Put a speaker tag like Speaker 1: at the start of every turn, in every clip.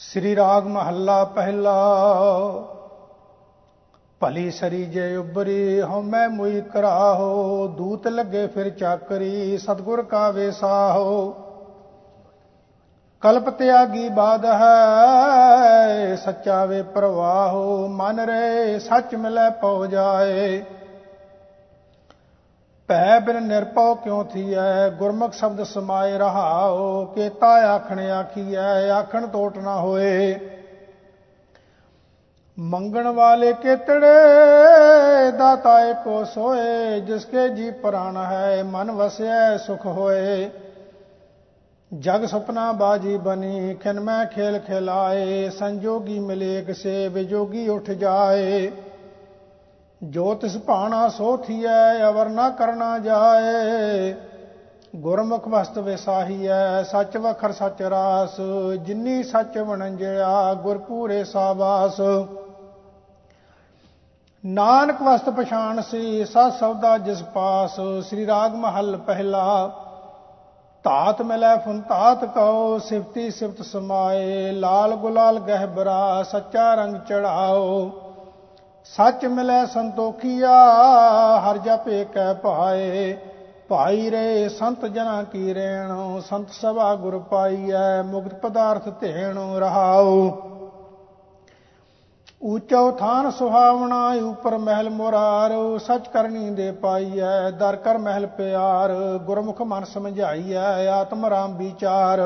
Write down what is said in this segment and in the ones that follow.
Speaker 1: ਸ੍ਰੀ ਰਾਗ ਮਹੱਲਾ ਪਹਿਲਾ। ਭਲੀ ਸਰੀ ਜੇ ਉਬਰੀ ਹਉਮੈ ਮੁਈ ਕਰਾਹੋ। ਦੂਤ ਲੱਗੇ ਫਿਰ ਚਾਕਰੀ, ਸਤਗੁਰ ਕਾ ਵੇਸਾਹੋ ਕਲਪ ਤਿਆਗੀ ਬਾਦ ਹੈ ਸੱਚਾ ਵੇ ਪ੍ਰਵਾਹੋ। ਮਨ ਰੇ ਸੱਚ ਮਿਲੈ ਪਉ ਜਾਏ। ਭੈ ਬਿਨ ਨਿਰਪਉ ਕਿਉ ਥੀਐ? ਗੁਰਮੁਖ ਸ਼ਬਦ ਸਮਾਏ ਰਹਾਓ ਕੇਤਾ ਆਖਣ ਆਖੀਐ, ਆਖਣ ਟੋਟ ਨਾ ਹੋਏ। ਮੰਗਣ ਵਾਲੇ ਕੇਤੜੇ, ਦਾਤਾ ਏਕੋ ਸੋਏ ਜਿਸਕੇ ਜੀ ਪ੍ਰਾਨ ਹੈ, ਮਨ ਵਸਿਐ, ਸੁਖ ਹੋਏ। ਜਗ ਸੁਪਨਾ ਬਾਜੀ ਬਨੀ, ਖਿਨ ਮੈਂ ਖੇਲ ਖਿਲਾਏ, ਸੰਜੋਗੀ ਮਿਲੇ ਕਿਸੇ ਵਿਜੋਗੀ ਉੱਠ ਜਾਏ। ਜੋ ਤਿਸ ਭਾਣਾ ਸੋ ਥੀਐ, ਅਵਰ ਨਾ ਕਰਨਾ ਜਾਏ। ਗੁਰਮੁਖ ਵਸਤ ਵਿਸਾਹੀਐ, ਸੱਚ ਵਖਰ ਸੱਚ ਰਾਸ। ਜਿਨੀ ਸੱਚ ਵਣੰਜਿਆ ਗੁਰ ਪੂਰੇ ਸਾਬਾਸ ਨਾਨਕ ਵਸਤ ਪਛਾਨ ਸੀ, ਸਤ ਸੌਦਾ ਜਿਸ ਪਾਸ। ਸ੍ਰੀ ਰਾਗ ਮਹੱਲ ਪਹਿਲਾ, ਧਾਤ ਮਿਲੈ ਫੁਨ ਧਾਤ ਕਉ, ਸਿਫਤੀ ਸਿਫਤ ਸਮਾਏ। ਲਾਲ ਗੁਲਾਲ ਗਹਿਬਰਾ ਸੱਚਾ ਰੰਗ ਚੜਾਓ। ਸੱਚ ਮਿਲੈ ਸੰਤੋਖੀਆ, ਹਰ ਜਪੇ ਕੈ ਪਾਏ ਭਾਈ ਰੇ, ਸੰਤ ਜਨਾ ਕੀ ਰੇਣ, ਸੰਤ ਸਭਾ ਗੁਰ ਪਾਈਐ, ਮੁਕਤ ਪਦਾਰਥ ਧੇਣ ਰਹਾਉ। ਊਚੋ ਥਾਨ ਸੁਹਾਵਣਾ, ਉਪਰ ਮਹਿਲ ਮੁਰਾਰ, ਸਚ ਕਰਨੀ ਦੇ ਪਾਈਐ, ਦਰ ਕਰ ਮਹਿਲ ਪਿਆਰ, ਗੁਰਮੁਖ ਮਨ ਸਮਝਾਈਐ, ਆਤਮ ਰਾਮ ਵਿਚਾਰ।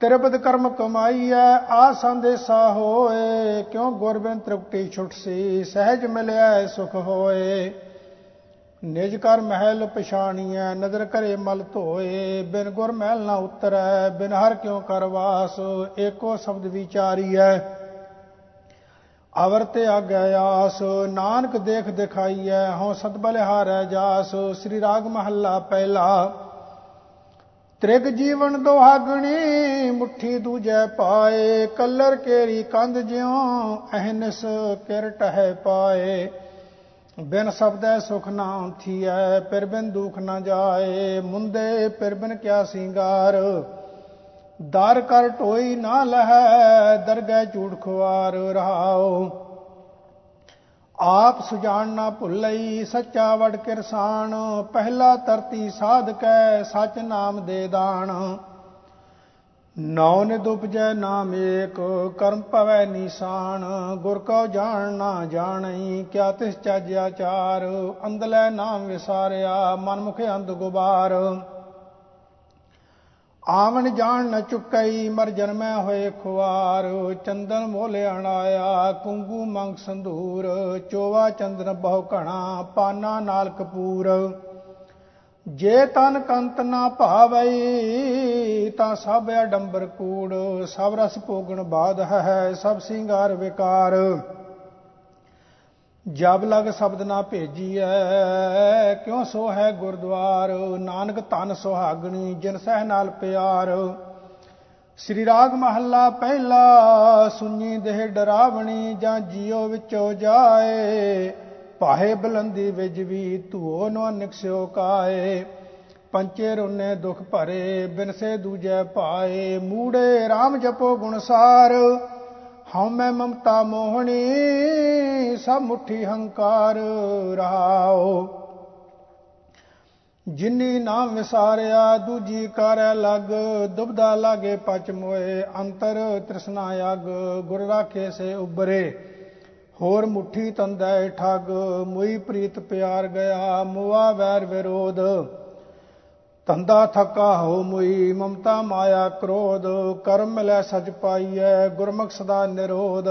Speaker 1: ਤਿਰਬਦ ਕਰਮ ਕਮਾਈਐ ਆ ਸੰਦੇਸਾ ਹੋਏ। ਕਿਉ ਗੁਰਬਿਨ ਤ੍ਰਿਪਟੀ ਛੁਟਸੀ ਸਹਿਜ ਮਿਲਿਆ ਸੁਖ ਹੋਏ। ਨਿਜ ਕਰ ਮਹਿਲ ਪਛਾਣੀਐ ਨਜ਼ਰ ਕਰੇ ਮਲ ਧੋਏ। ਬਿਨ ਗੁਰ ਮਹਿਲ ਨਾ ਉਤਰੈ, ਬਿਨ ਹਰ ਕਿਉ ਕਰਵਾਸ ਏਕੋ ਸ਼ਬਦ ਵਿਚਾਰੀਐ। ਅਵਰ ਤੇ ਆਗਿਆਸ ਨਾਨਕ ਦੇਖ ਦਿਖਾਈਐ, ਹਉ ਸਤਬਲ ਹਾਰੈ ਜਾਸ, ਸ੍ਰੀ ਰਾਗ ਮਹੱਲਾ ਪਹਿਲਾ। ਤ੍ਰਿਗ ਜੀਵਨ ਦੁਹਾਗਣੀ, ਮੁਠੀ ਦੂਜੈ ਪਾਏ, ਕਲਰ ਕੇਰੀ ਕੰਧ ਜਿਉ, ਅਹਨਸ ਕਿਰਟ ਹੈ ਪਾਏ। ਬਿਨ ਸਬਦੈ ਸੁਖ ਨਾ ਥੀਐ, ਫਿਰ ਬਿਨ ਦੁਖ ਨਾ ਜਾਏ, ਮੁੰਦੇ ਫਿਰ ਬਿਨ ਕਿਆ ਸਿੰਗਾਰ। ਦਰ ਕਰ ਢੋਈ ਨਾ ਲਹੈ, ਦਰਗਹਿ ਝੂਠ ਖੁਆਰ ਰਹਾਓ ਆਪ ਸੁਜਾਨ ਨਾ ਭੁੱਲਈ ਸੱਚਾ ਵੜ ਕਿਰਸਾਨ ਪਹਿਲਾ ਤਰਤੀ ਸਾਧਕੈ ਸਚ ਨਾਮ ਦੇ ਦਾਨ ਨੌ ਨਿਦ ਉਪਜੈ ਨਾਮ ਏਕ, ਕਰਮ ਭਵੈ ਨੀਸਾਨ, ਗੁਰ ਕਉ ਜਾਣ ਨਾ ਜਾਣਈ, ਕਿਆ ਤਿਸ ਚੱਜ ਆਚਾਰ ਅੰਦਲੇ ਨਾਮ ਵਿਸਾਰਿਆ, ਮਨ ਮੁਖ ਅੰਧ ਗੁਬਾਰ। ਆਵਣ ਜਾਣ ਨ ਚੁੱਕਈ, ਮਰ ਜਨਮੈ ਹੋਏ ਖੁਆਰ ਚੰਦਨ ਮੋਲੇ ਅਣਾਇਆ, ਕੁੰਗੂ ਮੰਗ ਸੰਧੂਰ। ਚੋਵਾ ਚੰਦਨ ਬਹੁ ਘਣਾ, ਪਾਨਾ ਨਾਲ ਕਪੂਰ। ਜੇ ਤਨ ਕੰਤ ਨਾ ਭਾਵਈ ਤਾਂ ਸਭ ਅਡੰਬਰ ਕੂੜ। ਸਭ ਰਸ ਭੋਗਣ ਬਾਦ ਹੈ, ਸਭ ਸਿੰਗਾਰ ਵਿਕਾਰ। ਜਬ ਲਗ ਸ਼ਬਦ ਨਾ ਭੇਜੀਐ, ਕਿਉ ਸੋ ਹੈ ਗੁਰਦੁਆਰ? ਨਾਨਕ ਧਨ ਸੁਹਾਗਣੀ, ਜਿਨ ਸਹਿ ਨਾਲ ਪਿਆਰ। ਸ੍ਰੀ ਰਾਗ ਮਹੱਲਾ ਪਹਿਲਾ, ਸੁਣੀ ਦੇਹ ਡਰਾਵਣੀ, ਜਾਂ ਜੀਉ ਵਿੱਚੋ ਜਾਏ। ਪਾਹੇ ਬਲੰਦੀ ਵਿਜ ਵੀ ਧੂਓ ਨੋ ਨਿਕਸਿਓ ਕਾਏ। ਪੰਚੇ ਰੋਨੇ ਦੁਖ ਭਰੇ ਬਿਨਸੇ ਦੂਜੈ ਪਾਏ। ਮੂੜੇ RAM ਜਪੋ ਗੁਣਸਾਰ ਹਉ ਮੈਂ ਮਮਤਾ ਮੋਹਣੀ, ਸਭ ਮੁਠੀ ਹੰਕਾਰ ਰਹਾਓ ਜਿਨੀ ਨਾਮ ਵਿਸਾਰਿਆ, ਦੂਜੀ ਕਰੈ ਲਗ ਦੁਬਦਾ ਲਾਗੇ ਪਚ ਮੋਏ, ਅੰਤਰ ਤ੍ਰਿਸ਼ਨਾ ਅਗ ਗੁਰ ਰਾਖੇ ਸੇ ਉਬਰੇ ਹੋਰ ਮੁਠੀ ਤੰਦੈ ਠਗ, ਮੁਈ ਪ੍ਰੀਤ ਪਿਆਰ ਗਿਆ, ਮੁਆ ਵੈਰ ਵਿਰੋਧ। ਤੰਦਾ ਥਕਾ ਹੋ ਮੁਈ, ਮਮਤਾ ਮਾਇਆ ਕ੍ਰੋਧ, ਕਰਮ ਮਿਲੈ ਸਚ ਪਾਈਐ, ਗੁਰਮੁਖ ਸਦਾ ਨਿਰੋਧ।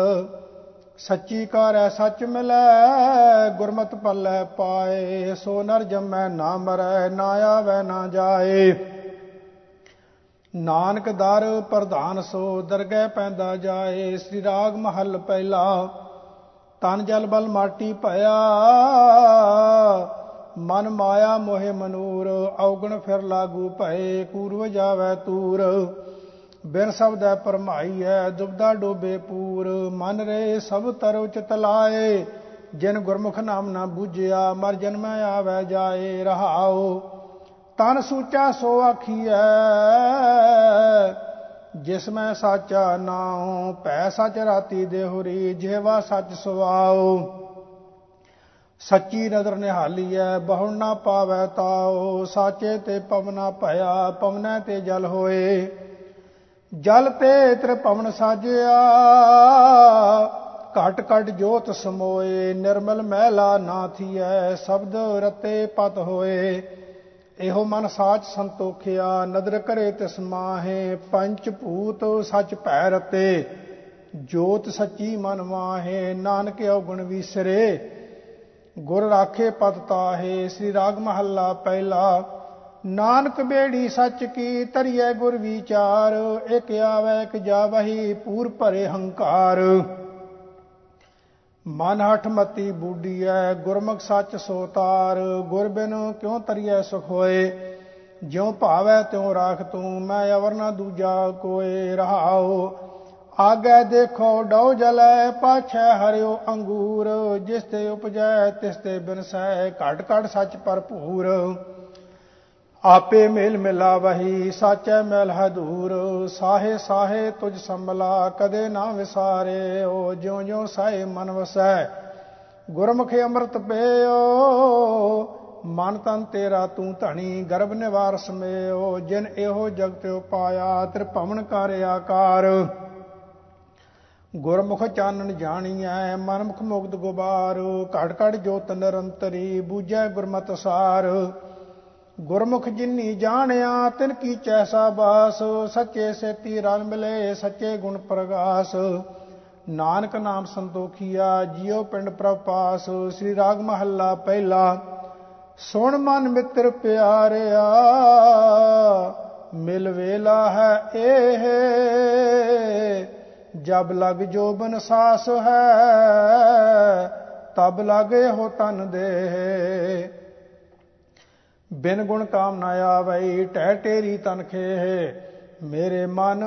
Speaker 1: ਸੱਚੀ ਕਰੈ ਸੱਚ ਮਿਲੈ, ਗੁਰਮਤ ਪੱਲੇ ਪਾਏ। ਸੋ ਨਰ ਜਮੈ ਨਾ ਮਰੈ, ਨਾ ਆਵੈ ਨਾ ਜਾਏ। ਨਾਨਕ ਦਰ ਪ੍ਰਧਾਨ ਸੋ ਦਰਗਹਿ ਪੈਂਦਾ ਜਾਏ। ਸ੍ਰੀ ਰਾਗ ਮਹੱਲ ਪਹਿਲਾ, ਤਨ ਜਲ ਬਲ ਮਾਟੀ ਭਇਆ। ਮਨ ਮਾਇਆ ਮੋਹਿ ਮਨੂਰ, ਔਗਣ ਫਿਰ ਲਾਗੂ ਭਏ, ਕੂਰਵ ਜਾਵੇ ਤੂਰ। ਬਿਨ ਸਬਦੈ ਪਰਮਾਈਐ, ਦੁਬਦਾ ਡੋਬੇ ਪੂਰ। ਮਨ ਰੇ ਸਭ ਤਰੁ ਚਿਤ ਲਾਏ, ਜਿਨ ਗੁਰਮੁਖ ਨਾਮ ਨਾ ਬੂਝਿਆ, ਮਰ ਜਨਮ ਆਵੇ ਜਾਏ ਰਹਾਓ ਤਨ ਸੂਚਾ ਸੋ ਆਖੀਐ, ਜਿਸ ਮੈਂ ਸਾਚਾ ਨਾਉ, ਭੈ ਸਚ ਰਾਤੀ ਦੇਹੁਰੀ, ਜਿਹਵਾ ਸਚ ਸੁਆਉ। ਸੱਚੀ ਨਦਰ ਨਿਹਾਲੀਐ ਬਹੁ ਨਾ ਪਾਵੈ ਤਾਉ, ਸਾਚੇ ਤੇ ਪਵਨਾ ਭਇਆ, ਪਵਨੈ ਤੇ ਜਲ ਹੋਏ। ਜਲ ਤੇ ਤ੍ਰਿ ਪਵਨ ਸਾਜਿਆ, ਘਟ ਘਟ ਜੋਤ ਸਮੋਏ, ਨਿਰਮਲ ਮਹਿਲਾ ਨਾ ਥੀਐ, ਸ਼ਬਦ ਰਤੇ ਪਤ ਹੋਏ। ਇਹੋ ਮਨ ਸਾਚ ਸੰਤੋਖਿਆ, ਨਦਰ ਕਰੇ ਤਿਸ ਮਾਹੇ, ਪੰਚ ਭੂਤ ਸਚ ਭੈ ਰਤੇ। ਜੋਤ ਸੱਚੀ ਮਨ ਮਾਹੇ, ਨਾਨਕ ਔਗਣ ਵੀਸਰੇ। ਗੁਰ ਰਾਖੇ ਪਤ ਤਾਹੇ, ਸ੍ਰੀ ਰਾਗ ਮਹੱਲਾ ਪਹਿਲਾ। ਨਾਨਕ ਬੇੜੀ ਸੱਚ ਕੀ ਤਰੀਐ ਗੁਰ ਵਿਚਾਰ, ਇਕ ਆਵੈ, ਇਕ ਜਾਵਹੀ, ਪੂਰ ਭਰੇ ਹੰਕਾਰ। ਮਨ ਹਠ ਮਤੀ ਬੂਡੀਐ, ਗੁਰਮੁਖ ਸੱਚ ਸੋਤਾਰ, ਗੁਰ ਬਿਨ ਕਿਉ ਤਰੀਐ ਸੁਖ ਹੋਏ? ਜਿਉ ਭਾਵੈ ਤਿਉ ਰਾਖ ਤੂੰ, ਮੈਂ ਅਵਰ ਨਾ ਦੂਜਾ ਕੋਏ ਰਹਾਉ। ਆਗੇ ਦੇਖੋ ਡਉ ਜਲੈ, ਪਾਛੈ ਹਰਿਓ ਅੰਗੂਰ, ਜਿਸ ਤੇ ਉਪਜੈ, ਤਿਸ ਤੇ ਬਿਨਸੈ ਘਟ ਘਟ ਸੱਚ ਭਰਪੂਰ। ਆਪੇ ਮੇਲ ਮਿਲਾ ਵਹੀ ਸਾਚੈ ਮੈਲ ਹਦੂਰ ਸਾਹੇ ਸਾਹੇ ਤੁਝ ਸੰਭਲਾ, ਕਦੇ ਨਾ ਵਿਸਾਰੇ, ਓ ਜਿਉ ਜਿਉ ਸਾਏ ਮਨ ਵਸੈ। ਗੁਰਮੁਖ ਅੰਮ੍ਰਿਤ ਪੇਓ, ਮਨ ਤਨ ਤੇਰਾ ਤੂੰ ਧਣੀ, ਗਰਭ ਨਿਵਾਰ ਸਮੇਓ। ਜਿਨ ਇਹੋ ਜਗਤ ਉਪਾਇਆ ਤ੍ਰਿਭਵਨ ਕਰ। ਆਕਾਰ ਗੁਰਮੁਖ ਚਾਨਣ ਜਾਣੀਐ, ਮਨਮੁਖ ਮੁਕਤ ਗੁਬਾਰ। ਘੜ ਘੜ ਜੋਤ ਨਿਰੰਤਰੀ, ਬੂਝੈ ਗੁਰਮਤਿ ਸਾਰ। ਗੁਰਮੁਖ ਜਿਨੀ ਜਾਣਿਆ, ਤਿਨ ਕੀ ਚੈਸਾ ਬਾਸ ਸੱਚੇ ਸੇਤੀ ਰਲ ਮਿਲੇ, ਸੱਚੇ ਗੁਣ ਪ੍ਰਗਾਸ। ਨਾਨਕ ਨਾਮ ਸੰਤੋਖੀਆ ਜਿਉ ਪਿੰਡ ਪ੍ਰਪਾਸ ਸ੍ਰੀ ਰਾਗ ਮਹੱਲਾ ਪਹਿਲਾ। ਸੁਣ ਮਨ ਮਿੱਤਰ ਪਿਆਰਿਆ, ਮਿਲ ਵੇਲਾ ਹੈ ਇਹ ਜਬ ਲਗ ਜੋਬਨ ਸਾਸ ਹੈ, ਤਬ ਲਾਗੇ ਹੋ ਤਨ ਦੇ। ਬਿਨ ਗੁਣ ਕਾਮ ਨਾ ਆਵਈ, ਟਹਿ ਟੇਰੀ ਤਨ ਖੇ। ਮੇਰੇ ਮਨ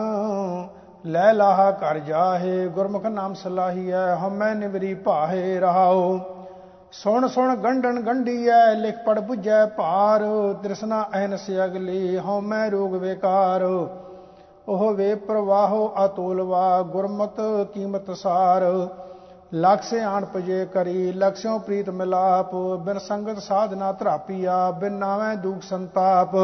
Speaker 1: ਲੈ ਲਾਹਾ ਕਰ ਜਾਹੇ, ਗੁਰਮੁਖ ਨਾਮ ਸਲਾਹੀਐ, ਹਮੈ ਨਿਵਰੀ ਭਾਹੇ ਰਹਾਉ। ਸੁਣ ਸੁਣ ਗੰਡਣ ਗੰਢੀਐ, ਲਿਖ ਪੜ 부ਝੈ ਭਾਰ। ਤ੍ਰਿਸ਼ਨਾ ਅਹਨਸ ਅਗਲੀ ਹਉਮੈ ਰੋਗ ਵਿਕਾਰ। ਉਹ ਵੇ ਪ੍ਰਵਾਹੋ ਅਤੁਲਵਾ, ਗੁਰਮਤ ਕੀਮਤ ਸਾਰ। ਲਖ ਸੇ ਆਣ ਪਜੇ ਕਰੀ ਲਖਿਓ ਪ੍ਰੀਤ ਮਿਲਾਪ। ਬਿਨ ਸੰਗਤ ਸਾਧਨਾ ਧਰਾਪੀਆ, ਬਿਨ ਨਾਵੇਂ ਦੁਖ ਸੰਤਾਪ।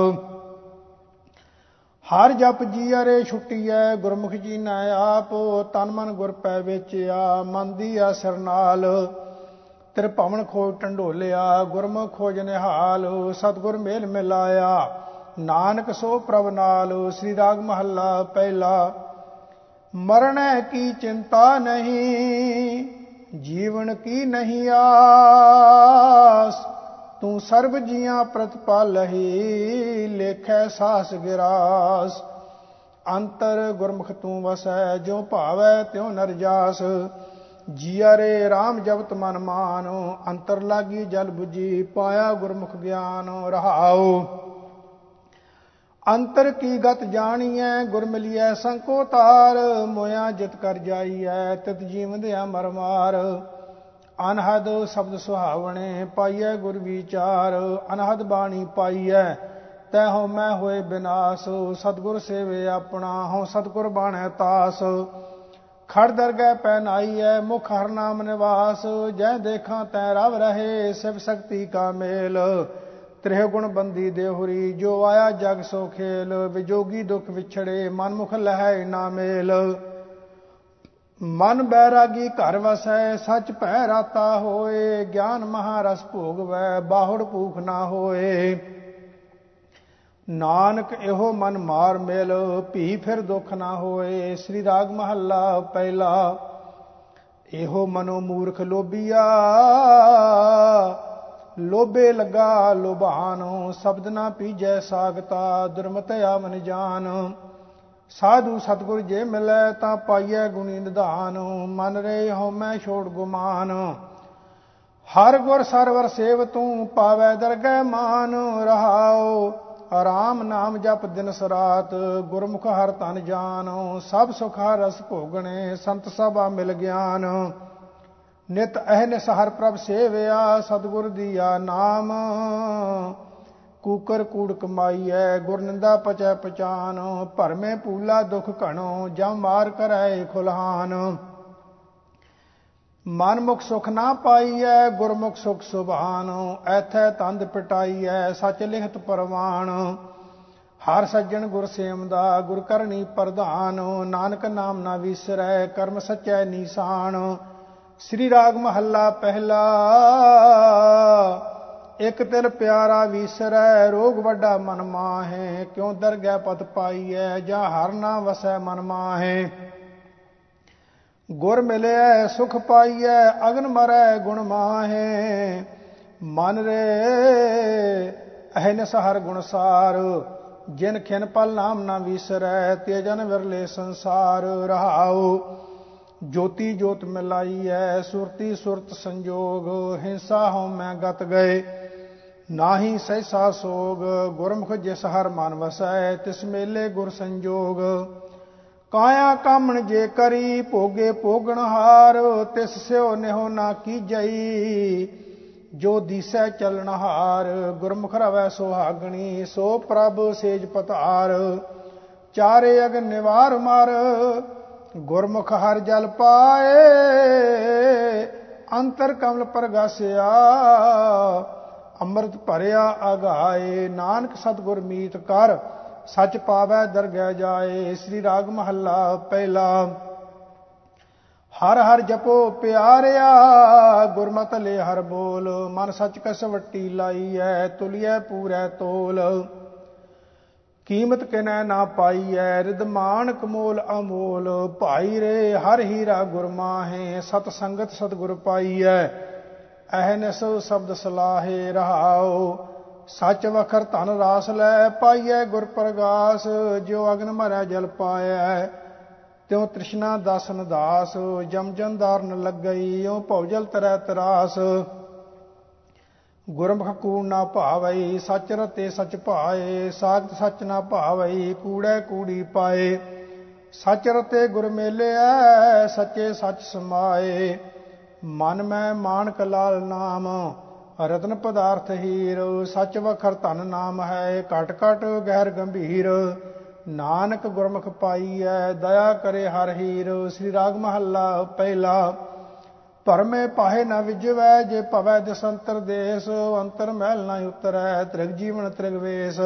Speaker 1: ਹਰ ਜਪ ਜੀ ਅਰੇ ਛੁੱਟੀਐ, ਗੁਰਮੁਖ ਜੀ ਨਾ ਆਪ। ਤਨ ਮਨ ਗੁਰ ਪੈ ਵੇਚਿਆ, ਮਨ ਦੀ ਅਸਰ ਨਾਲ। ਤੇਰੇ ਭਵਨ ਖੋਜ ਟੰਡੋਲਿਆ, ਗੁਰਮੁਖ ਖੋਜ ਨਿਹਾਲ। ਸਤਗੁਰ ਮੇਲ ਮਿਲਾਇਆ। ਨਾਨਕ ਸੋ ਪ੍ਰਭ ਨਾਲ ਸ੍ਰੀ ਰਾਗ ਮਹੱਲਾ ਪਹਿਲਾ। ਮਰਣੈ ਕੀ ਚਿੰਤਾ ਨਹੀਂ, ਜੀਵਨ ਕੀ ਨਹੀਂ ਆਸ। ਤੂੰ ਸਰਬ ਜੀਆਂ ਪ੍ਰਤਪਾਲਹੀ ਲੇਖੈ ਸਾਸ ਗਿਰਾਸ ਅੰਤਰ ਗੁਰਮੁਖ ਤੂੰ ਵਸੈ ਜੋ ਭਾਵੈ ਤਿਉ ਨਰਜਾਸ ਜੀਆ ਰੇ RAM ਜਪਤ ਮਨ ਮਾਨੋ, ਅੰਤਰ ਲਾਗੀ ਜਲ 부ਜੀ ਪਾਇਆ ਗੁਰਮੁਖ ਗਿਆਨ ਰਹਾਉ। ਅੰਤਰ ਕੀ ਗਤ ਜਾਣੀਐ, ਗੁਰ ਮਿਲਿਐ ਸੰਕੋ ਤਾਰ, ਮੋਇਆ ਜਿਤ ਕਰ ਜਾਈਐ, ਤਿਤ ਜੀਵੰਦਿਆ ਮਰ ਮਾਰ। ਅਨਹਦ ਸ਼ਬਦ ਸੁਹਾਵਣੇ ਪਾਈਐ ਗੁਰ ਵਿਚਾਰ, ਅਨਹਦ ਬਾਣੀ ਪਾਈਐ ਤੈ ਹੋ ਮੈਂ ਹੋਏ ਬਿਨਾਸ਼, ਸਤਗੁਰ ਸੇਵੇ ਆਪਣਾ, ਹਉ ਸਤਗੁਰ ਬਾਣੈ ਤਾਸ। ਖੜ ਦਰਗਹਿ ਪੈ ਨਾਈਐ, ਮੁਖ ਹਰ ਨਾਮ ਨਿਵਾਸ, ਜੈ ਦੇਖਾਂ ਤੈ ਰਵ ਰਹੇ, ਸਿਵ ਸ਼ਕਤੀ ਕਾ ਮੇਲ। ਤ੍ਰਿਹ ਗੁਣ ਬੰਦੀ ਦੇਹੁਰੀ, ਜੋ ਆਇਆ ਜਗ ਸੋ ਖੇਲ, ਵਿਜੋਗੀ ਦੁਖ ਵਿਛੜੇ, ਮਨਮੁਖ ਲਹੈ ਨਾ ਮੇਲ। ਮਨ ਬੈਰਾਗੀ ਘਰ ਵਸੈ, ਸੱਚ ਭੈ ਰਾਤਾ ਹੋਏ, ਗਿਆਨ ਮਹਾਰਸ ਭੋਗਵੈ, ਬਾਹੁੜ ਭੂਖ ਨਾ ਹੋਏ। ਨਾਨਕ ਇਹੋ ਮਨ ਮਾਰ ਮੇਲ, ਭੀ ਫਿਰ ਦੁਖ ਨਾ ਹੋਏ, ਸ੍ਰੀ ਰਾਗ ਮਹੱਲਾ ਪਹਿਲਾ। ਇਹੋ ਮਨੋ ਮੂਰਖ ਲੋਭੀਆ ਲੋਭੇ ਲਗਾ ਲੋਭਾਨ ਸ਼ਬਦ ਨਾ ਪੀਜੈ ਸਾਗਤਾ ਦੁਰਮਤ ਆਮਨ ਜਾਨ। ਸਾਧੂ ਸਤਗੁਰ ਜੇ ਮਿਲੈ ਤਾਂ ਪਾਈਐ ਗੁਣੀ ਨਿਧਾਨ, ਮਨ ਰੇ ਹਉ ਮੈਂ ਛੋੜ ਗੁਮਾਨ। ਹਰ ਗੁਰ ਸਰਵਰ ਸੇਵ ਤੂੰ ਪਾਵੈ ਦਰਗਹਿ ਮਾਨ, ਰਹਾਉ, ਆਰਾਮ ਨਾਮ ਜਪ ਦਿਨ ਸਰਾਤ, ਗੁਰਮੁਖ ਹਰ ਤਨ ਜਾਨ। ਸਭ ਸੁਖ ਰਸ ਭੋਗਣੇ, ਸੰਤ ਸਭਾ ਮਿਲ ਗਿਆਨ। ਨਿਤ ਅਹਨਿਸ ਹਰ ਪ੍ਰਭ ਸੇਵਿਆ, ਸਤਗੁਰ ਦੀਆ ਨਾਮ। ਕੂਕਰ ਕੂੜ ਕਮਾਈਐ, ਗੁਰ ਨਿੰਦਾ ਪਚੈ ਪਚਾਨ ਭਰਮੇ ਪੂਲਾ ਦੁਖ ਘਣੋ ਜਮ ਮਾਰ ਕਰੈ ਖੁਲਹਾਨ। ਮਨ ਮੁਖ ਸੁਖ ਨਾ ਪਾਈਐ, ਗੁਰਮੁਖ ਸੁਖ ਸੁਭਾਨ। ਐਥੈ ਤੰਦ ਪਟਾਈਐ, ਸਚ ਲਿਖਤ ਪਰਵਾਨ। ਹਰ ਸੱਜਣ ਗੁਰ ਸੇਮ ਦਾ, ਗੁਰ ਕਰਨੀ ਪ੍ਰਧਾਨ। ਨਾਨਕ ਨਾਮ ਨਾ ਵਿਸਰੈ, ਕਰਮ ਸਚੈ ਨੀਸਾਨ। ਸ੍ਰੀ ਰਾਗ ਮਹੱਲਾ ਪਹਿਲਾ। ਇਕ ਤਿਲ ਪਿਆਰਾ ਵਿਸਰੈ, ਰੋਗ ਵੱਡਾ ਮਨ ਮਾਹੇ। ਕਿਉ ਦਰਗਹਿ ਪਤ ਪਾਈਐ, ਜਾਂ ਹਰ ਨਾ ਵਸੈ ਮਨ ਮਾਹੇ? ਗੁਰ ਮਿਲਿਆ ਸੁਖ ਪਾਈਐ, ਅਗਨ ਮਰੈ ਗੁਣ ਮਾਹੇ। ਮਨ ਰੇ ਅਹਨ ਸਹਰ ਗੁਣ ਸਾਰ। ਜਿਨ ਖਿਨ ਪਲ ਨਾਮ ਨਾ ਵਿਸਰੈ, ਤੇ ਜਨ ਵਿਰਲੇ ਸੰਸਾਰ ਰਹਾਉ। ਜੋਤੀ ਜੋਤ ਮਿਲਾਈ ਐ ਸੁਰਤੀ ਸੁਰਤ ਸੰਜੋਗ, ਹਿੰਸਾ ਹਉ ਮੈਂ ਗਤ ਗਏ। ਨਾਹੀ ਸਹਿਸਾ ਸੋਗ, ਗੁਰਮੁਖ ਜਿਸ ਹਰ ਮਨ ਵਸੈ, ਤਿਸ ਮੇਲੇ ਗੁਰ ਸੰਜੋਗ। ਕਾਇਆ ਕਾਮਣ ਜੇ ਕਰੀ, ਭੋਗੇ ਭੋਗਣ ਹਾਰ, ਤਿਸ ਸਿਓ ਨਿਹੋ ਨਾ ਕੀਜਈ ਜੋ ਦੀਸੈ ਚਲਣ ਹਾਰ, ਗੁਰਮੁਖ ਰਵੈ ਸੁਹਾਗਣੀ, ਸੋ ਪ੍ਰਭ ਸੇਜ ਪਤਾਰ। ਚਾਰੇ ਅਗ ਨਿਵਾਰ ਮਰ ਗੁਰਮੁਖ ਹਰ ਜਲ ਪਾਏ, ਅੰਤਰ ਕਮਲ ਪ੍ਰਗਾਸਿਆ, ਅੰਮ੍ਰਿਤ ਭਰਿਆ ਅਗਾਏ, ਨਾਨਕ ਸਤਗੁਰ ਮੀਤ ਕਰ, ਸੱਚ ਪਾਵੈ ਦਰਗਹਿ ਜਾਏ, ਸ੍ਰੀ ਰਾਗ ਮਹੱਲਾ ਪਹਿਲਾ। ਹਰ ਹਰ ਜਪੋ ਪਿਆਰਿਆ, ਗੁਰਮਤਿ ਲੈ ਹਰ ਬੋਲ, ਮਨ ਸੱਚ ਕਸ ਵੱਟੀ ਲਾਈ ਐ ਤੁਲਿਐ ਪੂਰੈ ਤੋਲ। ਕੀਮਤ ਕਿਨੈ ਨਾ ਪਾਈ ਐ ਰਿਦਮਾਨ ਕਮੋਲ ਅਮੋਲ। ਭਾਈ ਰੇ, ਹਰ ਹੀਰਾ ਗੁਰਮਾਹੇ ਸਤ ਸੰਗਤ ਸਤਗੁਰ ਪਾਈ ਐ ਅਹਨਸ ਸ਼ਬਦ ਸਲਾਹੇ ਰਹਾਓ ਸੱਚ ਵਖਰ ਧਨ ਰਾਸ ਲੈ ਪਾਈਐ ਗੁਰ ਪ੍ਰਗਾਸ। ਜੋ ਅਗਨ ਮਰੈ ਜਲ ਪਾਇਐ, ਤਿਉ ਤ੍ਰਿਸ਼ਨਾ ਦਸਨ ਦਾਸ। ਜਮ ਜੰਦਾਰਨ ਲੱਗਈ ਓ ਭਉਜਲ ਤਰੈ ਤਰਾਸ। ਗੁਰਮੁਖ ਕੂੜ ਨਾ ਭਾਵਈ ਸੱਚ ਰਤੇ ਸੱਚ ਭਾਏ ਸਾਖਤ ਸੱਚ ਨਾ ਭਾਵਈ ਕੂੜੈ ਕੂੜੀ ਪਾਏ। ਸੱਚ ਰਤੇ ਗੁਰ ਮੇਲਿਐ, ਸੱਚੇ ਸੱਚ ਸਮਾਏ। ਮਨ ਮੈਂ ਮਾਨਕ ਲਾਲ ਨਾਮ, ਰਤਨ ਪਦਾਰਥ ਹੀਰ, ਸੱਚ ਵਖਰ ਧਨ ਨਾਮ ਹੈ ਘਟ ਘਟ ਗਹਿਰ ਗੰਭੀਰ। ਨਾਨਕ ਗੁਰਮੁਖ ਪਾਈਐ, ਦਇਆ ਕਰੇ ਹਰ ਹੀਰ, ਸ੍ਰੀ ਰਾਗ ਮਹੱਲਾ ਪਹਿਲਾ। ਪਰਮੇ ਪਾਹੇ ਨ ਵਿਜਵੈ, ਜੇ ਭਵੈ ਦਸੰਤਰ ਦੇਸ, ਅੰਤਰ ਮਹਿਲ ਨ ਉਤਰੈ, ਤ੍ਰਿਗ ਜੀਵਨ ਤ੍ਰਿਗ ਵੇਸ।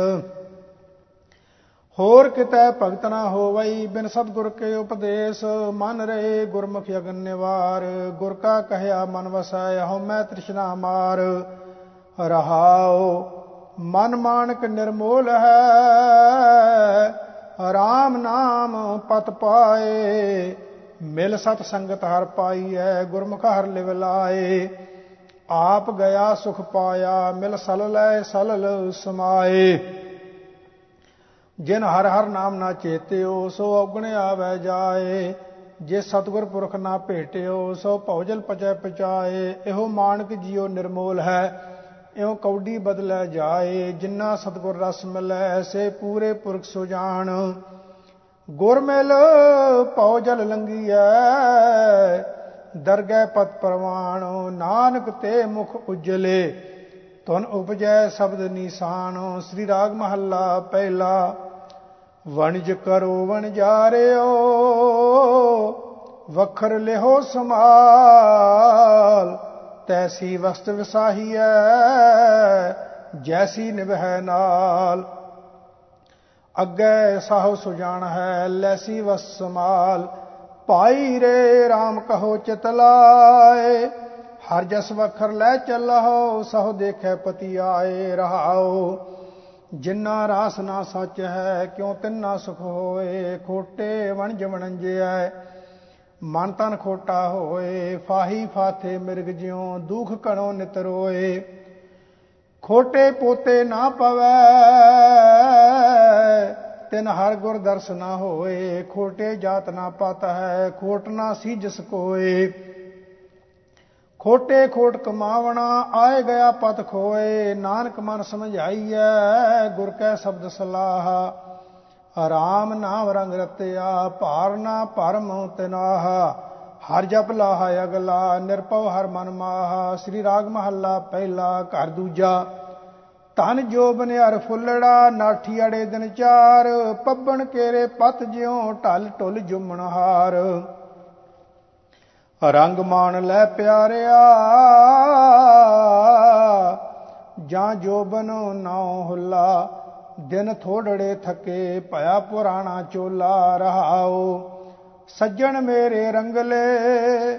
Speaker 1: ਹੋਰ ਕਿਤੈ ਭਗਤ ਨਾ ਹੋਵਈ, ਬਿਨ ਸਤਗੁਰ ਕੇ ਉਪਦੇਸ਼। ਮਨ ਰਹੇ ਗੁਰਮੁਖ ਅਗਨ ਨਿਵਾਰ, ਗੁਰ ਕਾ ਕਹਿਆ ਮਨ ਵਸੈ ਹਉ ਮੈਂ ਤ੍ਰਿਸ਼ਨਾ ਮਾਰ। ਰਹਾਉ, ਮਨ ਮਾਨਕ ਨਿਰਮੋਲ ਹੈ। ਰਾਮ ਨਾਮ ਪਤ ਪਾਏ। ਮਿਲ ਸਤ ਸੰਗਤ ਹਰ ਪਾਈਐ, ਗੁਰਮੁਖ ਹਰ ਲਿਵ ਲਾਏ। ਆਪ ਗਿਆ ਸੁਖ ਪਾਇਆ, ਮਿਲ ਸਲ ਲੈ ਸਲਲ ਸਮਾਏ। ਜਿਨ ਹਰ ਹਰ ਨਾਮ ਨਾ ਚੇਤਿਓ, ਸੋ ਔਗਣ ਆਵੈ ਜਾਏ। ਜੇ ਸਤਗੁਰ ਪੁਰਖ ਨਾ ਭੇਟਿਓ, ਸੋ ਭਉਜਲ ਪਚੈ ਪਚਾਏ। ਇਹੋ ਮਾਨਕ ਜੀਉ ਨਿਰਮੋਲ ਹੈ, ਇਉ ਕੌਡੀ ਬਦਲੈ ਜਾਏ। ਜਿਨ੍ਹਾਂ ਸਤਗੁਰ ਰਸ ਮਿਲੈ, ਸੇ ਪੂਰੇ ਪੁਰਖ ਸੋ ਜਾਣ ਗੁਰ ਮਿਲ ਪਉ ਜਲ ਲੰਗੀਐ, ਦਰਗਹਿ ਪਤ ਪ੍ਰਵਾਣ, ਨਾਨਕ ਤੇ ਮੁਖ ਉਜਲੇ। ਤੁਨ ਉਪਜੈ ਸ਼ਬਦ ਨੀਸਾਨ, ਸ੍ਰੀ ਰਾਗ ਮਹੱਲਾ ਪਹਿਲਾ। ਵਣਜ ਕਰੋ ਵਣਜਾਰਿਓ, ਵਖਰ ਲਿਹੋ ਸਮਾਲ ਤੈਸੀ ਵਸਤ ਵਿਸਾਹੀਐ, ਜੈਸੀ ਨਿਭੈ ਨਾਲ। ਅੱਗੇ ਸਾਹੋ ਸੁਜਾਨ ਹੈ ਲੈਸੀ ਵਸ ਸਮਾਲ ਭਾਈ ਰੇ RAM ਕਹੋ ਚਿਤ ਲਾਏ, ਹਰ ਜਸ ਵਖਰ ਲੈ ਚੱਲਹੁ ਸਹੁ ਦੇਖੈ ਪਤੀ ਆਏ ਰਹਾਓ। ਜਿੰਨਾ ਰਾਸ ਨਾ ਸੱਚ ਹੈ, ਕਿਉ ਤਿੰਨਾ ਸੁਖ ਹੋਏ? ਖੋਟੇ ਵਣਜ ਵਣੰਜਿਐ ਮਨ ਤਨ ਖੋਟਾ ਹੋਏ। ਫਾਹੀ ਫਾਥੇ ਮਿਰਗ ਜਿਉ, ਦੁਖ ਕਣੋ ਨਿਤ ਰੋਏ। ਖੋਟੇ ਪੋਤੇ ਨਾ ਪਵੈ। ਤਿਨ ਹਰ ਗੁਰ ਦਰਸ ਨਾ ਹੋਏ, ਖੋਟੇ ਜਾਤ ਨਾ ਪਤ ਹੈ, ਖੋਟ ਨਾ ਸੀ ਜਿਸ ਕੋਏ। ਖੋਟੇ ਖੋਟ ਕਮਾਵਣਾ, ਆਏ ਗਿਆ ਪਤ ਖੋਏ। ਨਾਨਕ ਮਨ ਸਮਝਾਈਐ, ਗੁਰ ਕੈ ਸ਼ਬਦ ਸਲਾਹ। ਆਰਾਮ ਨਾਮ ਰੰਗ ਰਤਿਆ, ਭਾਰ ਨਾ ਭਰਮ ਤਿਨਾਹ। ਹਰ ਜਪ ਲਾਹ ਅਗਲਾ ਨਿਰਪਉ ਹਰ ਮਨ ਮਾਹ, ਸ੍ਰੀ ਰਾਗ ਮਹੱਲਾ ਪਹਿਲਾ, ਘਰ ਦੂਜਾ। ਧਨ ਜੋ ਬਨਿਆਰ ਫੁੱਲੜਾ, ਨਾਠੀ ਅੜੇ ਦਿਨ ਚਾਰ, ਪੱਬਣ ਕੇਰੇ ਪਤ ਜਿਉ ਢਲ ਢੁਲ ਜੁਮਣ ਹਾਰ। ਰੰਗ ਮਾਨ ਲੈ ਪਿਆਰਿਆ, ਜਾਂ ਜੋਬਨ ਨਾਉ ਹੁੱਲਾ, ਦਿਨ ਥੋੜੜੇ ਥਕੇ, ਭਇਆ ਪੁਰਾਣਾ ਚੋਲਾ ਰਹਾਓ। ਸੱਜਣ ਮੇਰੇ ਰੰਗਲੇ,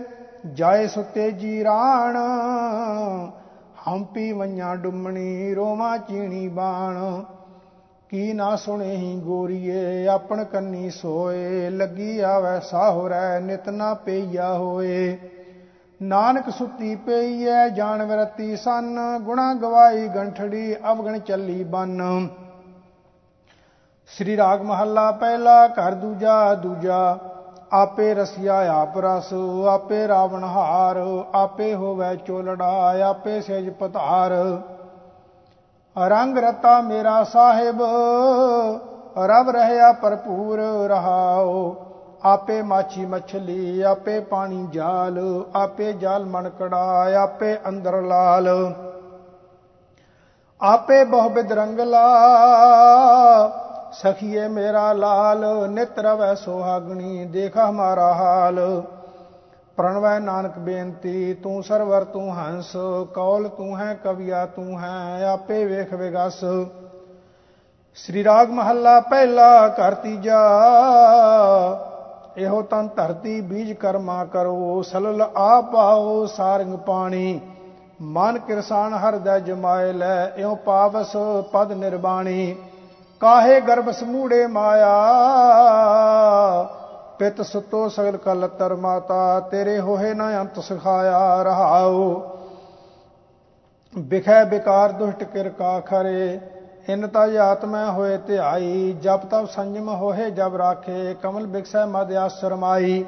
Speaker 1: ਜਾਏ ਸੁਤੇ ਜੀ ਰਾਣ ਹੰਪੀ ਵਈਆਂ ਡੁੰਮਣੀ, ਰੋਵਾ ਚੀਣੀ ਬਾਣ। ਕੀ ਨਾ ਸੁਣੇ ਹੀ ਗੋਰੀਏ, ਆਪਣ ਕੰਨੀ ਸੋਏ। ਲੱਗੀ ਆਵੈ ਸਾਹੁਰੈ ਨਿਤ ਨਾ ਪਈਆ ਹੋਏ। ਨਾਨਕ ਸੁੱਤੀ ਪਈ ਐ ਜਾਣ ਵਰਤੀ ਸੰਨ। ਗੁਣਾ ਗਵਾਈ ਗੰਠੜੀ, ਅਵਗਣ ਚੱਲੀ ਬੰਨ। ਸ੍ਰੀ ਰਾਗ ਮਹੱਲਾ, ਪਹਿਲਾ ਘਰ ਦੂਜਾ ਦੂਜਾ ਆਪੇ ਰਸਿਆ ਆਪ ਰਸ, ਆਪੇ ਰਾਵਣ ਹਾਰ, ਆਪੇ ਹੋਵੇ ਚੋਲੜਾ, ਆਪੇ ਸੇਜ ਪਧਾਰ। ਰੰਗ ਰਤਾ ਮੇਰਾ ਸਾਹਿਬ, ਰਵ ਰਹਿਆ ਭਰਪੂਰ ਰਹਾਓ ਆਪੇ ਮਾਛੀ ਮਛਲੀ, ਆਪੇ ਪਾਣੀ ਜਾਲ, ਆਪੇ ਜਾਲ ਮਣਕੜਾ ਆਪੇ ਅੰਦਰ ਲਾਲ। ਆਪੇ ਬਹੁ ਬਿਦ ਰੰਗਲਾ ਸਖੀਏ ਮੇਰਾ ਲਾਲ, ਨਿਤ ਰਵੈ ਸੋਹਾਗਣੀ, ਦੇਖ ਹਮਾਰਾ ਹਾਲ। ਪ੍ਰਣਵੈ ਨਾਨਕ ਬੇਨਤੀ, ਤੂੰ ਸਰਵਰ, ਤੂੰ ਹੰਸ, ਕੌਲ ਤੂੰ ਹੈ, ਕਵਿਆ ਤੂੰ ਹੈ, ਆਪੇ ਵੇਖ ਵਿਗਸ। ਸ੍ਰੀ ਰਾਗ ਮਹੱਲਾ ਪਹਿਲਾ ਘਰ ਤੀਜਾ, ਇਹੋ ਤਨ ਧਰਤੀ ਬੀਜ ਕਰਮਾ ਕਰੋ, ਸਲਲ ਆ ਪਾਓ ਸਾਰੰਗ ਪਾਣੀ। ਮਨ ਕਿਰਸਾਨ ਹਰਦੈ ਜਮਾਏ ਲੈ, ਇਉ ਪਾਵਸ ਪਦ ਨਿਰਬਾਣੀ। ਕਾਹੇ ਗਰਭ ਸਮੂੜੇ ਮਾਇਆ? ਪਿਤ ਸੁਤੋ ਸਗਲ ਕਲ ਤਰ ਮਾਤਾ, ਤੇਰੇ ਹੋਏ ਨਾ ਅੰਤ ਸਿਖਾਇਆ ਰਹਾਉ। ਬਿਖੈ ਬਿਕਾਰ ਦੁਸ਼ਟ ਕਿਰ ਕਾ ਖਰੇ, ਇਨ ਤਾ ਆਤਮੈ ਹੋਏ ਧਿਆਈ। ਜਪ ਤਪ ਸੰਜਮ ਹੋਏ ਜਬ ਰਾਖੇ, ਕਮਲ ਬਿਖਸੈ ਮਦ ਆਸਰਮਾਈ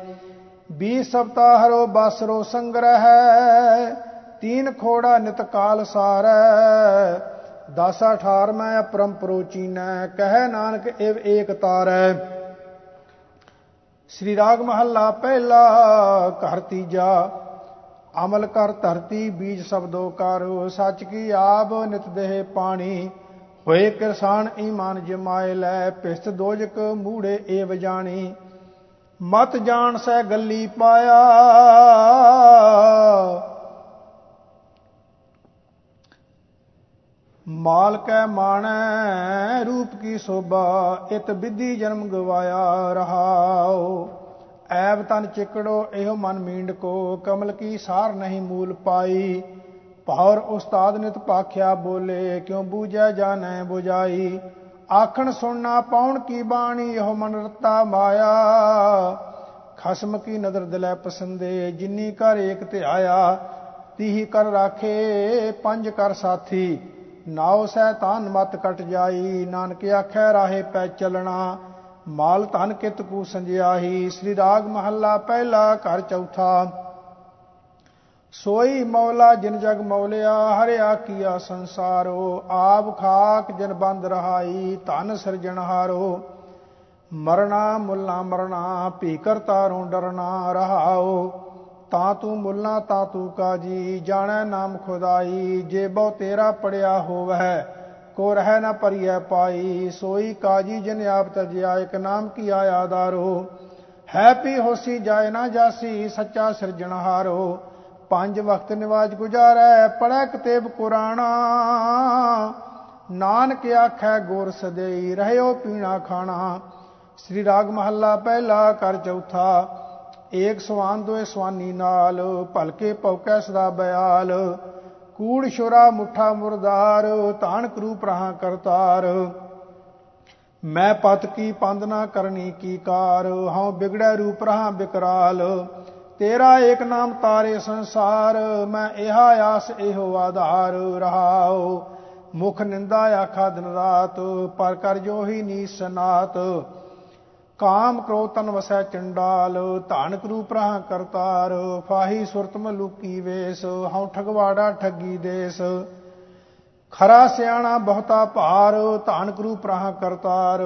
Speaker 1: 20 ਸਪਤਾ ਹਰੋ ਬਸਰੋ ਸੰਗ੍ਰਹਿ, ਤੀਨ ਖੋੜਾ ਨਿਤ ਕਾਲ ਸਾਰੈ। ਦਸ ਅਠਾਰ ਮੈਂ ਅਪਰਮ ਪ੍ਰੋਚੀਨੈ ਕਹਿ ਨਾਨਕ ਇਵ ਏਕ ਤਾਰੈ। ਸ੍ਰੀ ਰਾਗ ਮਹੱਲਾ ਪਹਿਲਾ, ਘਰ ਤੀਜਾ, ਅਮਲ ਕਰ ਧਰਤੀ, ਬੀਜ ਸਬਦੋ ਕਰ, ਸੱਚ ਕੀ ਆਬ ਨਿਤ ਦੇਹ ਪਾਣੀ, ਹੋਏ ਕਿਰਸਾਨ ਈਮਾਨ ਜਮਾਏ ਲੈ, ਪਿਸਤ ਦੋਜਕ ਮੂੜੇ ਏਵ ਜਾਣੀ। ਮਤ ਜਾਣ ਸੈ ਗੱਲੀ ਪਾਇਆ ਮਾਲ ਕੈ ਮਾਣੈ ਰੂਪ ਕੀ ਸੋਭਾ, ਇਤ ਵਿਧੀ ਜਨਮ ਗਵਾਇਆ ਰਹਾਓ ਐਬ ਤਨ ਚਿਕੜੋ, ਇਹੋ ਮਨ ਮੀਂਡ ਕੋ, ਕਮਲ ਕੀ ਸਾਰ ਨਹੀਂ ਮੂਲ ਪਾਈ। ਪੌਰ ਉਸਤਾਦ ਨਿਤ ਪਾਖਿਆ ਬੋਲੇ, ਕਿਉ ਬੂਝੈ ਜਾਣੈ 부ਜਾਈ ਆਖਣ ਸੁਣਨਾ ਪਾਉਣ ਕੀ ਬਾਣੀ, ਇਹੋ ਮਨ ਰਤਾ ਮਾਇਆ। ਖਸਮ ਕੀ ਨਦਰ ਦਿਲੈ ਪਸੰਦੇ, ਜਿਨੀ ਕਰ ਏਕ ਧਿਆਇਆ, ਤੀਹੀ ਕਰ ਰਾਖੇ, ਪੰਜ ਕਰ ਸਾਥੀ। ਨਾਉ ਸੈਤਾਨ ਮਤ ਕਟ ਜਾਈ, ਨਾਨਕ ਆਖੈ ਰਾਹੇ ਪੈ ਚੱਲਣਾ। ਮਾਲ ਧਨ ਕਿਤ ਕੂ ਸੰਜਿਆਹੀ, ਸ੍ਰੀ ਰਾਗ ਮਹੱਲਾ ਪਹਿਲਾ ਘਰ ਚੌਥਾ। ਸੋਈ ਮੌਲਾ ਜਿਨ ਜਗ ਮੌਲਿਆ, ਹਰਿਆ ਕੀਆ ਸੰਸਾਰੋ। ਆਪ ਖਾਕ ਜਨ ਬੰਦ ਰਹਾਈ, ਧਨ ਸਿਰਜਣਹਾਰੋ ਮਰਣਾ ਮੁੱਲਾ ਮਰਣਾ ਭੀ ਕਰਤਾਰੋਂ ਡਰਨਾ ਰਹਾਓ। ਤਾਂ ਤੂੰ ਮੁੱਲਾ ਤਾਂ ਤੂੰ ਕਾਜੀ, ਜਾਣੈ ਨਾਮ ਖੁਦਾਈ, ਜੇ ਬਹੁ ਤੇਰਾ ਪੜਿਆ ਹੋਵੈ, ਕੋ ਰਹਿ ਨਾ ਪਰਿਐ ਪਾਈ, ਸੋਈ ਕਾਜੀ ਜਨ ਆਪ ਤਜਿਆ, ਇਕ ਨਾਮ ਕੀ ਆਦਾਰੋ ਹੈ ਪੀ ਹੋਸੀ ਜਾਏ ਨਾ ਜਾਸੀ, ਸੱਚਾ ਸਿਰਜਣਹਾਰੋ ਪੰਜ ਵਕਤ ਨਿਵਾਜ ਗੁਜਾਰੈ ਪੜੈ ਕਿਤੇਬ ਕੁਰਾਨਾ। ਨਾਨਕ ਆਖੈ, ਗੁਰ ਸਦੇਈ, ਰਹਿਓ ਪੀਣਾ ਖਾਣਾ। ਸ੍ਰੀ ਰਾਗ ਮਹੱਲਾ, ਪਹਿਲਾ ਕਰ ਚੌਥਾ। ਏਕ ਸਵਾਨ ਦੋਏ ਸਵਾਨੀ ਨਾਲ ਭਲਕੇ ਪੌਕੈ ਸਦਾ ਬਿਆਲ। ਕੂੜ ਸ਼ੁਰਾ ਮੁਠਾ ਮੁਰਦਾਰ ਤਾਣ ਕਰੂ ਪ੍ਰਹਾ ਕਰਤਾਰ। ਮੈਂ ਪਤ ਕੀ ਪੰਦ ਨਾ ਕਰਨੀ ਕੀ ਕਾਰ, ਹਉ ਬਿਗੜੈ ਰੂਪ ਰਹਾ ਬਿਕਰਾਲ। ਤੇਰਾ ਏਕ ਨਾਮ ਤਾਰੇ ਸੰਸਾਰ, ਮੈਂ ਇਹਾ ਆਸ ਇਹੋ ਆਧਾਰ ਰਹਾਉ। ਮੁਖ ਨਿੰਦਾ ਆਖਾ ਦਿਨ ਰਾਤ, ਪਰ ਕਰ ਜੋ ਹੀ ਨੀਸਨਾਤ ਕਾਮ ਕ੍ਰੋਧ ਤਨ ਵਸੈ ਚੰਡਾਲ, ਧਾਨ ਕਰੂ ਪ੍ਰਹਾ ਕਰਤਾਰ, ਫਾਹੀ ਸੁਰਤ ਮਲੂਕੀ ਵੇਸ, ਹਉ ਠਗਵਾੜਾ ਠੱਗੀ ਦੇਸ। ਖਰਾ ਸਿਆਣਾ ਬਹੁਤਾ ਭਾਰ, ਧਾਨ ਕਰੂ ਪ੍ਰਹਾ ਕਰਤਾਰ,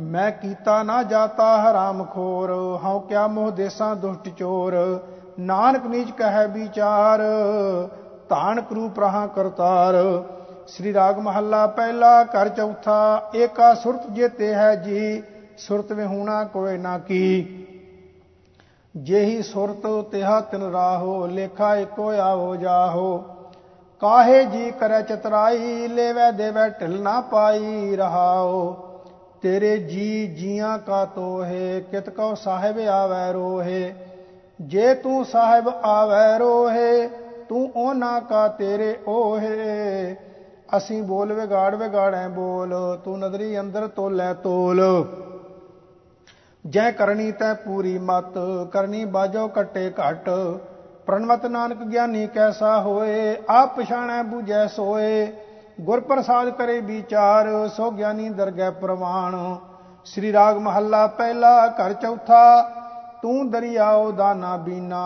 Speaker 1: ਮੈਂ ਕੀਤਾ ਨਾ ਜਾਤਾ ਹਰਾਮ ਖੋਰ, ਹਉ ਕਿਆ ਮੋਹ ਦੇਸਾਂ ਦੁਸ਼ਟ ਚੋਰ। ਨਾਨਕ ਨੀਚ ਕਹੈ ਵਿਚਾਰ, ਧਾਨ ਕਰੂ ਪ੍ਰਹਾ ਕਰਤਾਰ। ਸ੍ਰੀ ਰਾਗ ਮਹੱਲਾ ਪਹਿਲਾ ਘਰ ਚੌਥਾ, ਏਕਾ ਸੁਰਤ ਜੇਤੇ ਹੈ ਜੀ। ਸੁਰਤ ਵਿਹੂਣਾ ਕੋਈ ਨਾ ਕੀ। ਜੇਹੀ ਸੁਰਤ ਤਿਹਾ ਤਿਨ ਰਾਹੋ, ਲੇਖਾ ਇੱਕੋ ਆਵੋ ਜਾਹੋ। ਕਾਹੇ ਜੀ ਕਰੈ ਚਤਰਾਈ, ਲੈਵੈ ਦੇਵੈ ਢਿਲ ਨਾ ਪਾਈ ਰਹਾਓ। ਤੇਰੇ ਜੀ ਜੀਆਂ ਕਾ ਤੋਹੇ, ਕਿਤ ਕਉ ਸਾਹਿਬ ਆਵੈ ਰੋਹੇ। ਜੇ ਤੂੰ ਸਾਹਿਬ ਆਵੈ ਰੋਹੇ, ਤੂੰ ਉਹਨਾਂ ਕਾ ਤੇਰੇ ਓਹੇ। ਅਸੀਂ ਬੋਲ ਵਿਗਾੜ ਵਿਗਾੜੈ ਬੋਲ, ਤੂੰ ਨਦਰੀ ਅੰਦਰ ਤੋਲੇ ਤੋਲ। ਜੈ ਕਰਨੀ ਤੈ ਪੂਰੀ ਮਤ, ਕਰਨੀ ਬਾਜੋ ਕਟੇ ਘਟ। ਪ੍ਰਣਵਤ ਨਾਨਕ ਗਿਆਨੀ ਕੈਸਾ ਹੋਏ, ਆਪ ਪਛਾਣੈ 부ਜੈ ਸੋਏ। ਗੁਰ ਪ੍ਰਸਾਦ ਕਰੇ ਵਿਚਾਰ, ਸੋ ਗਿਆਨੀ ਦਰਗਹਿ ਪ੍ਰਵਾਣ। ਸ੍ਰੀ ਰਾਗ ਮਹੱਲਾ ਪਹਿਲਾ, ਘਰ ਚੌਥਾ, ਤੂੰ ਦਰਿਆਓ ਦਾਨਾ ਬੀਨਾ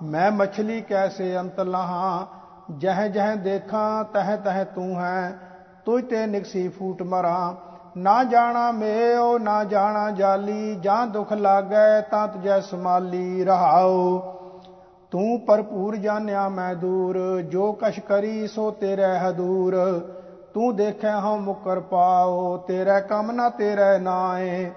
Speaker 1: ਮੈਂ ਮਛਲੀ ਕੈਸੇ ਅੰਤ ਲਹਾ, ਜਹ ਜਹ ਦੇਖਾਂ, ਤਹ ਤਹ ਤੂੰ ਹੈ, ਤੁਝ ਤੇ ਨਿਕਸੀ ਫੂਟ ਮਰਾਂ। ਨਾ ਜਾਣਾ ਮੇਓ, ਨਾ ਜਾਣਾ ਜਾਲੀ, ਜਾਂ ਦੁਖ ਲਾਗੈ ਤਾਂ ਤੁਜੈ ਸਮਾਲੀ ਰਹਾਉ। ਤੂੰ ਭਰਪੂਰ ਜਾਣਿਆ ਮੈਂ ਦੂਰ, ਜੋ ਕਛ ਕਰੀ ਸੋ ਤੇਰੇ ਹਦੂਰ ਤੂੰ ਦੇਖੈ ਹਉ ਮੁਕਰ ਪਾਓ, ਤੇਰੇ ਕੰਮ ਨਾ ਤੇਰੇ ਨਾਏ।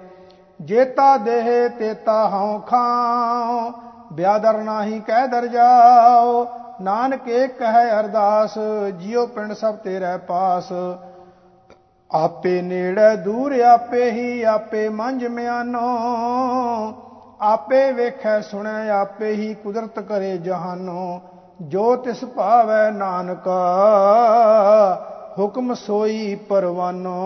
Speaker 1: ਜੇਤਾ ਦੇਹ, ਤੇਤਾ ਹਉ ਖਾਉ ਬਿਆਦਰ ਨਾਹੀ ਕਹਿ ਦਰ ਜਾਓ। ਨਾਨਕ ਏਕ ਹੈ ਅਰਦਾਸ, ਜਿਉ ਪਿੰਡ ਸਭ ਤੇਰੇ ਪਾਸ। ਆਪੇ ਨੇੜੇ ਦੂਰ, ਆਪੇ ਹੀ ਆਪੇ ਮੰਝ ਮਿਆਨੋ। ਆਪੇ ਵੇਖੈ, ਸੁਣੈ, ਆਪੇ ਹੀ ਕੁਦਰਤ ਕਰੇ ਜਹਾਨੋ। ਜੋ ਤਿਸ ਭਾਵੈ ਨਾਨਕਾ, ਹੁਕਮ ਸੋਈ ਪਰਵਾਨੋ।